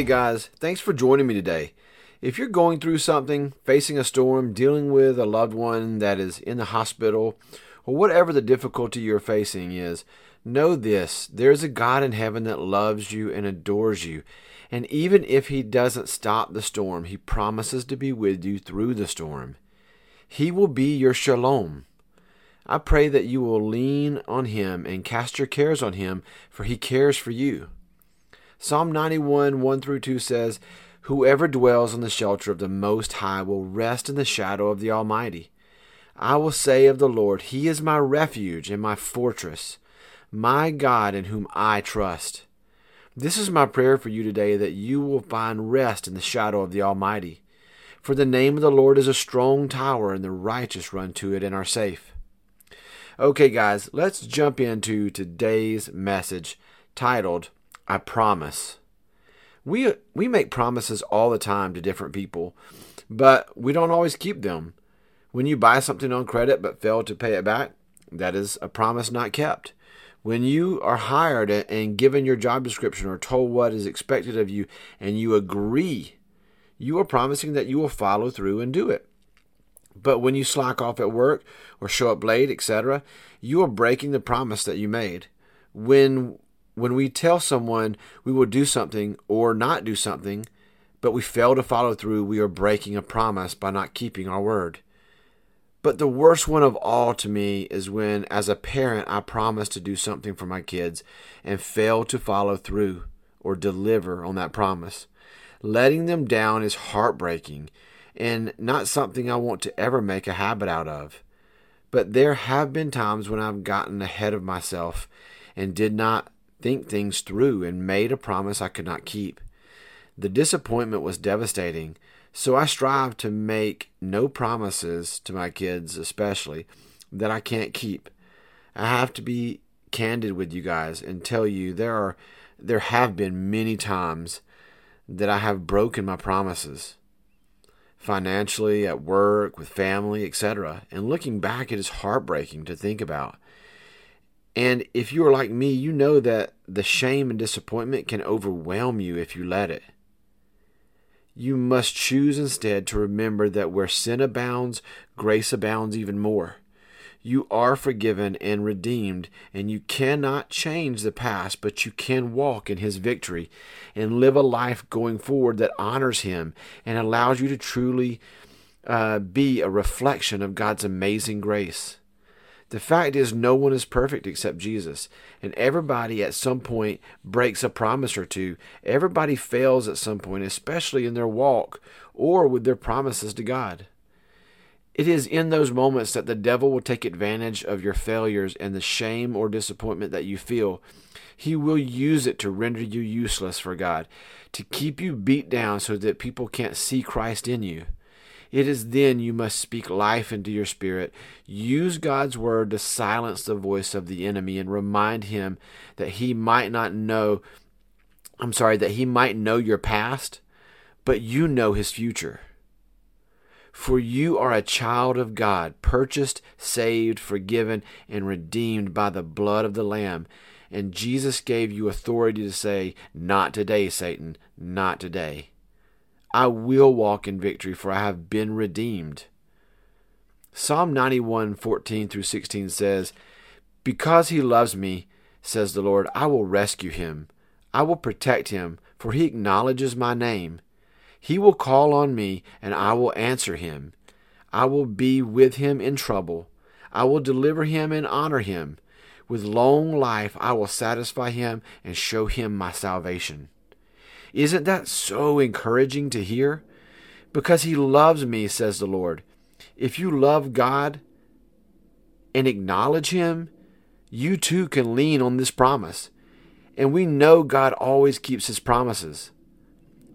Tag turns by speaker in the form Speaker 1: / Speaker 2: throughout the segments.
Speaker 1: Hey guys, thanks for joining me today. If you're going through something, facing a storm, dealing with a loved one that is in the hospital, or whatever the difficulty you're facing is, know this there's a God in heaven that loves you and adores you. And even if He doesn't stop the storm, He promises to be with you through the storm. He will be your shalom. I pray that you will lean on Him and cast your cares on Him, for He cares for you. Psalm 91 1 through 2 says, Whoever dwells in the shelter of the Most High will rest in the shadow of the Almighty. I will say of the Lord, He is my refuge and my fortress, my God in whom I trust. This is my prayer for you today that you will find rest in the shadow of the Almighty. For the name of the Lord is a strong tower, and the righteous run to it and are safe. Okay, guys, let's jump into today's message titled, I Promise we we make promises all the time to different people, but we don't always keep them. When you buy something on credit but fail to pay it back, that is a promise not kept. When you are hired and given your job description or told what is expected of you and you agree, you are promising that you will follow through and do it. But when you slack off at work or show up late, etc., you are breaking the promise that you made. When when we tell someone we will do something or not do something, but we fail to follow through, we are breaking a promise by not keeping our word. But the worst one of all to me is when, as a parent, I promise to do something for my kids and fail to follow through or deliver on that promise. Letting them down is heartbreaking and not something I want to ever make a habit out of. But there have been times when I've gotten ahead of myself and did not think things through and made a promise I could not keep. The disappointment was devastating, so I strive to make no promises to my kids, especially, that I can't keep. I have to be candid with you guys and tell you there are there have been many times that I have broken my promises financially, at work, with family, etc. And looking back, it is heartbreaking to think about. And if you are like me, you know that the shame and disappointment can overwhelm you if you let it. You must choose instead to remember that where sin abounds, grace abounds even more. You are forgiven and redeemed, and you cannot change the past, but you can walk in His victory and live a life going forward that honors Him and allows you to truly uh, be a reflection of God's amazing grace. The fact is, no one is perfect except Jesus. And everybody at some point breaks a promise or two. Everybody fails at some point, especially in their walk or with their promises to God. It is in those moments that the devil will take advantage of your failures and the shame or disappointment that you feel. He will use it to render you useless for God, to keep you beat down so that people can't see Christ in you. It is then you must speak life into your spirit. Use God's word to silence the voice of the enemy and remind him that he might not know, I'm sorry, that he might know your past, but you know his future. For you are a child of God, purchased, saved, forgiven, and redeemed by the blood of the Lamb. And Jesus gave you authority to say, Not today, Satan, not today. I will walk in victory, for I have been redeemed. Psalm 91 14 through 16 says, Because he loves me, says the Lord, I will rescue him. I will protect him, for he acknowledges my name. He will call on me, and I will answer him. I will be with him in trouble. I will deliver him and honor him. With long life I will satisfy him and show him my salvation. Isn't that so encouraging to hear? Because he loves me, says the Lord. If you love God and acknowledge him, you too can lean on this promise. And we know God always keeps his promises.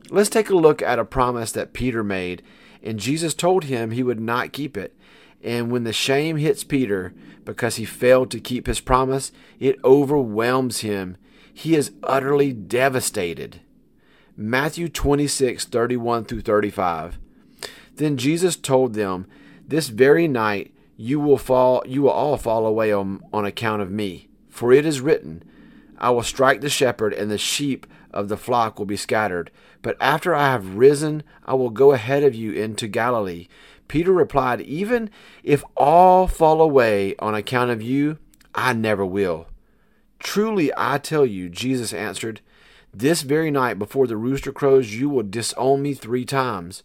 Speaker 1: Let's take a look at a promise that Peter made, and Jesus told him he would not keep it. And when the shame hits Peter because he failed to keep his promise, it overwhelms him. He is utterly devastated. Matthew 26, 31 through 35. Then Jesus told them, This very night you will fall you will all fall away on, on account of me. For it is written, I will strike the shepherd, and the sheep of the flock will be scattered. But after I have risen, I will go ahead of you into Galilee. Peter replied, Even if all fall away on account of you, I never will. Truly I tell you, Jesus answered, This very night before the rooster crows, you will disown me three times.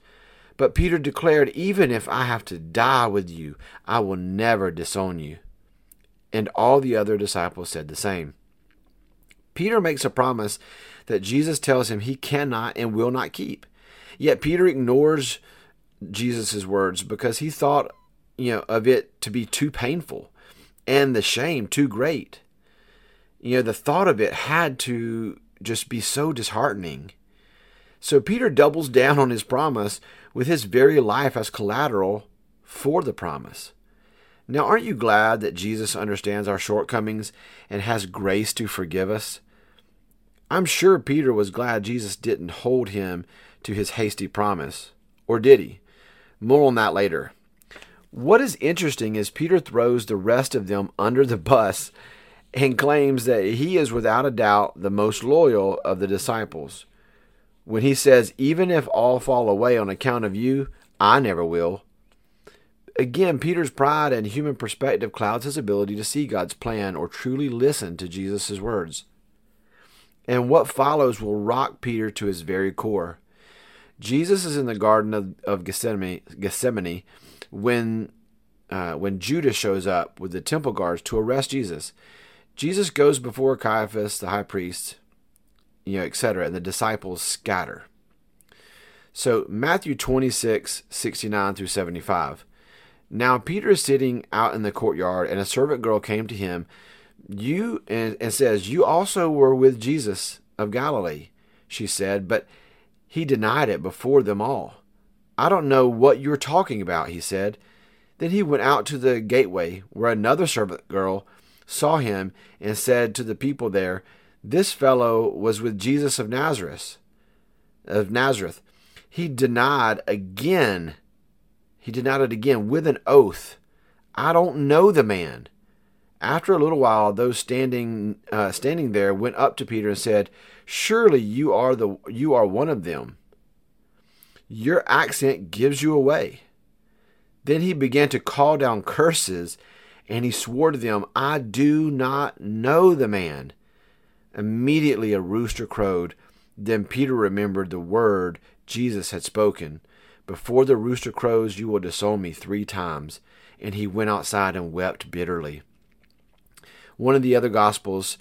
Speaker 1: But Peter declared, Even if I have to die with you, I will never disown you. And all the other disciples said the same. Peter makes a promise that Jesus tells him he cannot and will not keep. Yet Peter ignores Jesus' words because he thought, you know, of it to be too painful and the shame too great. You know, the thought of it had to just be so disheartening. So Peter doubles down on his promise with his very life as collateral for the promise. Now, aren't you glad that Jesus understands our shortcomings and has grace to forgive us? I'm sure Peter was glad Jesus didn't hold him to his hasty promise. Or did he? More on that later. What is interesting is Peter throws the rest of them under the bus and claims that he is without a doubt the most loyal of the disciples. When he says, Even if all fall away on account of you, I never will. Again, Peter's pride and human perspective clouds his ability to see God's plan or truly listen to Jesus' words. And what follows will rock Peter to his very core. Jesus is in the Garden of, of Gethsemane, Gethsemane when, uh, when Judas shows up with the temple guards to arrest Jesus. Jesus goes before Caiaphas, the high priest, you know, etc., and the disciples scatter. So, Matthew 26, 69 through 75. Now, Peter is sitting out in the courtyard, and a servant girl came to him you and, and says, You also were with Jesus of Galilee, she said, but he denied it before them all. I don't know what you're talking about, he said. Then he went out to the gateway, where another servant girl saw him and said to the people there, This fellow was with Jesus of Nazareth. Of Nazareth. He denied again. He denied it again with an oath. I don't know the man. After a little while, those standing uh, standing there went up to Peter and said, "Surely you are the you are one of them. Your accent gives you away." Then he began to call down curses, and he swore to them, "I do not know the man." Immediately a rooster crowed. Then Peter remembered the word Jesus had spoken. Before the rooster crows, you will disown me three times. And he went outside and wept bitterly. One of the other Gospels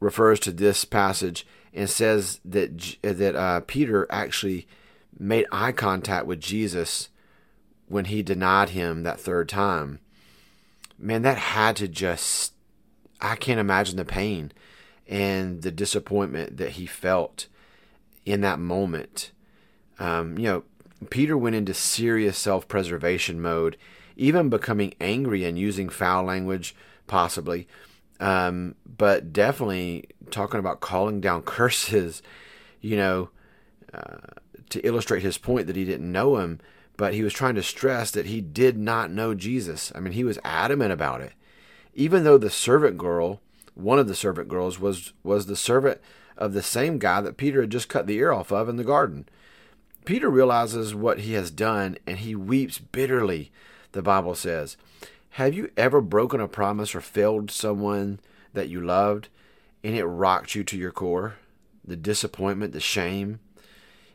Speaker 1: refers to this passage and says that that uh, Peter actually made eye contact with Jesus when he denied him that third time. Man, that had to just I can't imagine the pain and the disappointment that he felt in that moment. Um, you know, Peter went into serious self preservation mode, even becoming angry and using foul language, possibly. Um, but definitely talking about calling down curses, you know, uh, to illustrate his point that he didn't know him, but he was trying to stress that he did not know Jesus. I mean, he was adamant about it. Even though the servant girl, one of the servant girls, was was the servant of the same guy that Peter had just cut the ear off of in the garden. Peter realizes what he has done and he weeps bitterly, the Bible says. Have you ever broken a promise or failed someone that you loved and it rocked you to your core? The disappointment, the shame?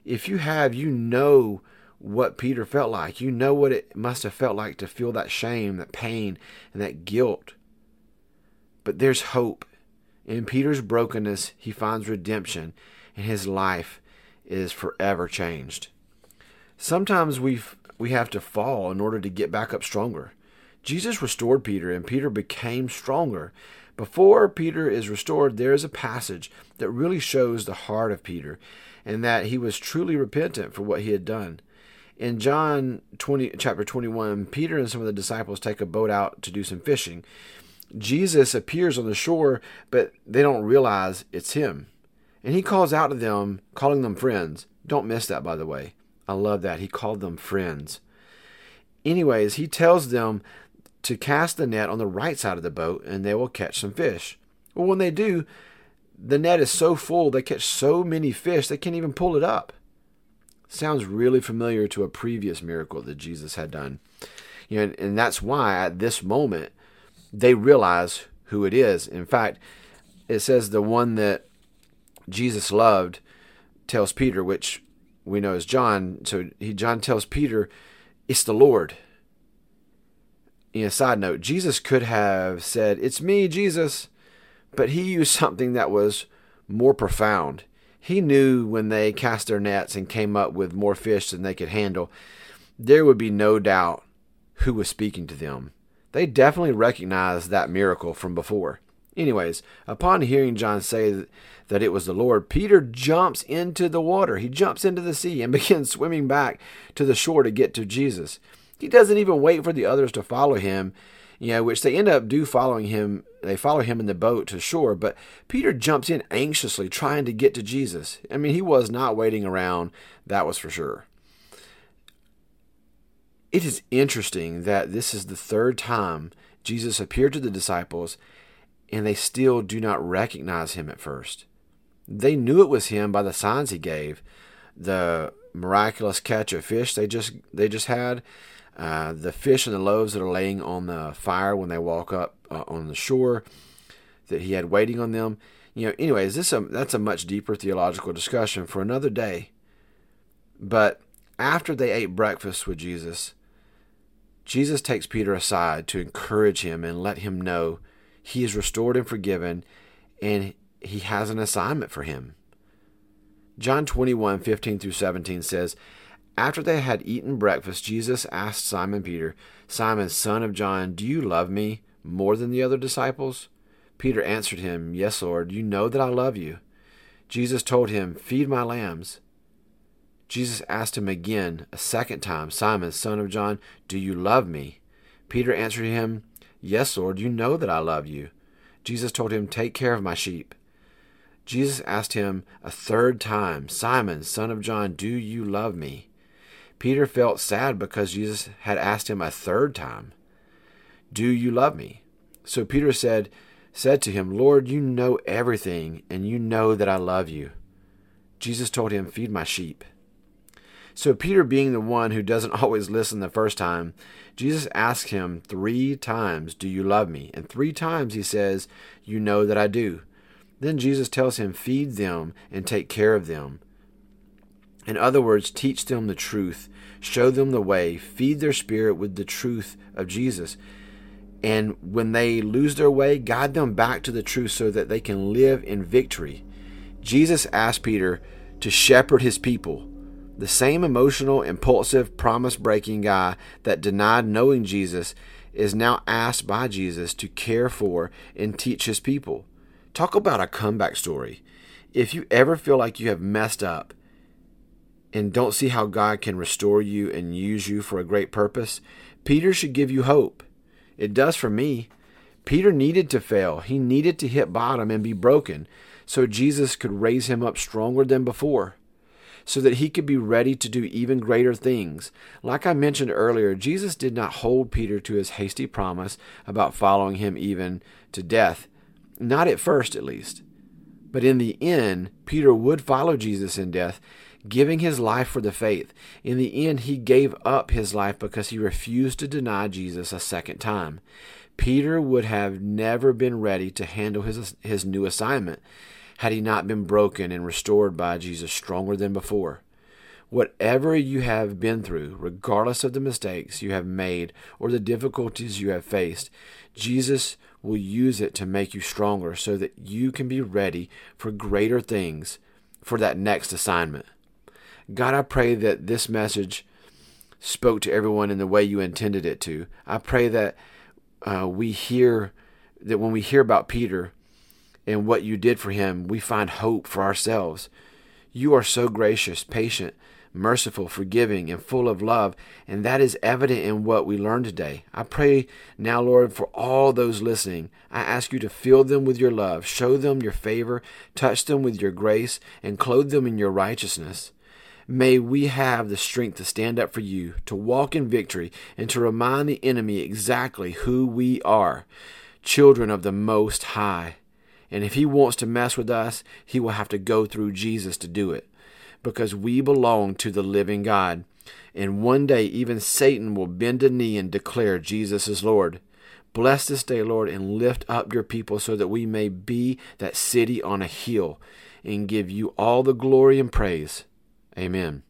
Speaker 1: If you have, you know what Peter felt like. You know what it must have felt like to feel that shame, that pain, and that guilt. But there's hope. In Peter's brokenness, he finds redemption, and his life is forever changed. Sometimes we we have to fall in order to get back up stronger. Jesus restored Peter, and Peter became stronger. Before Peter is restored, there is a passage that really shows the heart of Peter and that he was truly repentant for what he had done. In John 20, chapter 21, Peter and some of the disciples take a boat out to do some fishing. Jesus appears on the shore, but they don't realize it's him. And he calls out to them, calling them friends. Don't miss that, by the way. I love that. He called them friends. Anyways, he tells them to cast the net on the right side of the boat and they will catch some fish. Well, when they do, the net is so full, they catch so many fish, they can't even pull it up. Sounds really familiar to a previous miracle that Jesus had done. You know, and, and that's why at this moment they realize who it is. In fact, it says the one that Jesus loved tells Peter, which we know is John. So he John tells Peter, "It's the Lord." In a side note, Jesus could have said, "It's me, Jesus," but he used something that was more profound. He knew when they cast their nets and came up with more fish than they could handle, there would be no doubt who was speaking to them. They definitely recognized that miracle from before. Anyways, upon hearing John say that it was the Lord, Peter jumps into the water. He jumps into the sea and begins swimming back to the shore to get to Jesus. He doesn't even wait for the others to follow him, you know, which they end up do following him. They follow him in the boat to shore, but Peter jumps in anxiously trying to get to Jesus. I mean, he was not waiting around, that was for sure. It is interesting that this is the third time Jesus appeared to the disciples and they still do not recognize him at first. They knew it was him by the signs he gave, the miraculous catch of fish they just they just had, uh, the fish and the loaves that are laying on the fire when they walk up uh, on the shore that he had waiting on them. You know, anyways, this a, that's a much deeper theological discussion for another day. But after they ate breakfast with Jesus, Jesus takes Peter aside to encourage him and let him know he is restored and forgiven, and he has an assignment for him. John 21, 15 through 17 says, After they had eaten breakfast, Jesus asked Simon Peter, Simon, son of John, do you love me more than the other disciples? Peter answered him, Yes, Lord, you know that I love you. Jesus told him, Feed my lambs. Jesus asked him again, a second time, Simon, son of John, do you love me? Peter answered him, Yes, Lord, you know that I love you. Jesus told him, Take care of my sheep. Jesus asked him a third time, Simon, son of John, do you love me? Peter felt sad because Jesus had asked him a third time, Do you love me? So Peter said, said to him, Lord, you know everything, and you know that I love you. Jesus told him, Feed my sheep. So, Peter being the one who doesn't always listen the first time, Jesus asks him three times, Do you love me? And three times he says, You know that I do. Then Jesus tells him, Feed them and take care of them. In other words, teach them the truth, show them the way, feed their spirit with the truth of Jesus. And when they lose their way, guide them back to the truth so that they can live in victory. Jesus asked Peter to shepherd his people the same emotional, impulsive, promise breaking guy that denied knowing Jesus is now asked by Jesus to care for and teach his people. Talk about a comeback story. If you ever feel like you have messed up and don't see how God can restore you and use you for a great purpose, Peter should give you hope. It does for me. Peter needed to fail, he needed to hit bottom and be broken so Jesus could raise him up stronger than before so that he could be ready to do even greater things. Like I mentioned earlier, Jesus did not hold Peter to his hasty promise about following him even to death, not at first at least. But in the end, Peter would follow Jesus in death, giving his life for the faith. In the end, he gave up his life because he refused to deny Jesus a second time. Peter would have never been ready to handle his, his new assignment had he not been broken and restored by Jesus stronger than before. Whatever you have been through, regardless of the mistakes you have made or the difficulties you have faced, Jesus will use it to make you stronger so that you can be ready for greater things for that next assignment. God, I pray that this message spoke to everyone in the way you intended it to. I pray that uh, we hear that when we hear about Peter, and what you did for him, we find hope for ourselves. You are so gracious, patient, merciful, forgiving, and full of love, and that is evident in what we learned today. I pray now, Lord, for all those listening. I ask you to fill them with your love, show them your favor, touch them with your grace, and clothe them in your righteousness. May we have the strength to stand up for you, to walk in victory, and to remind the enemy exactly who we are children of the Most High And if he wants to mess with us, he will have to go through Jesus to do it. Because we belong to the living God. And one day, even Satan will bend a knee and declare Jesus is Lord. Bless this day, Lord, and lift up your people so that we may be that city on a hill and give you all the glory and praise. Amen.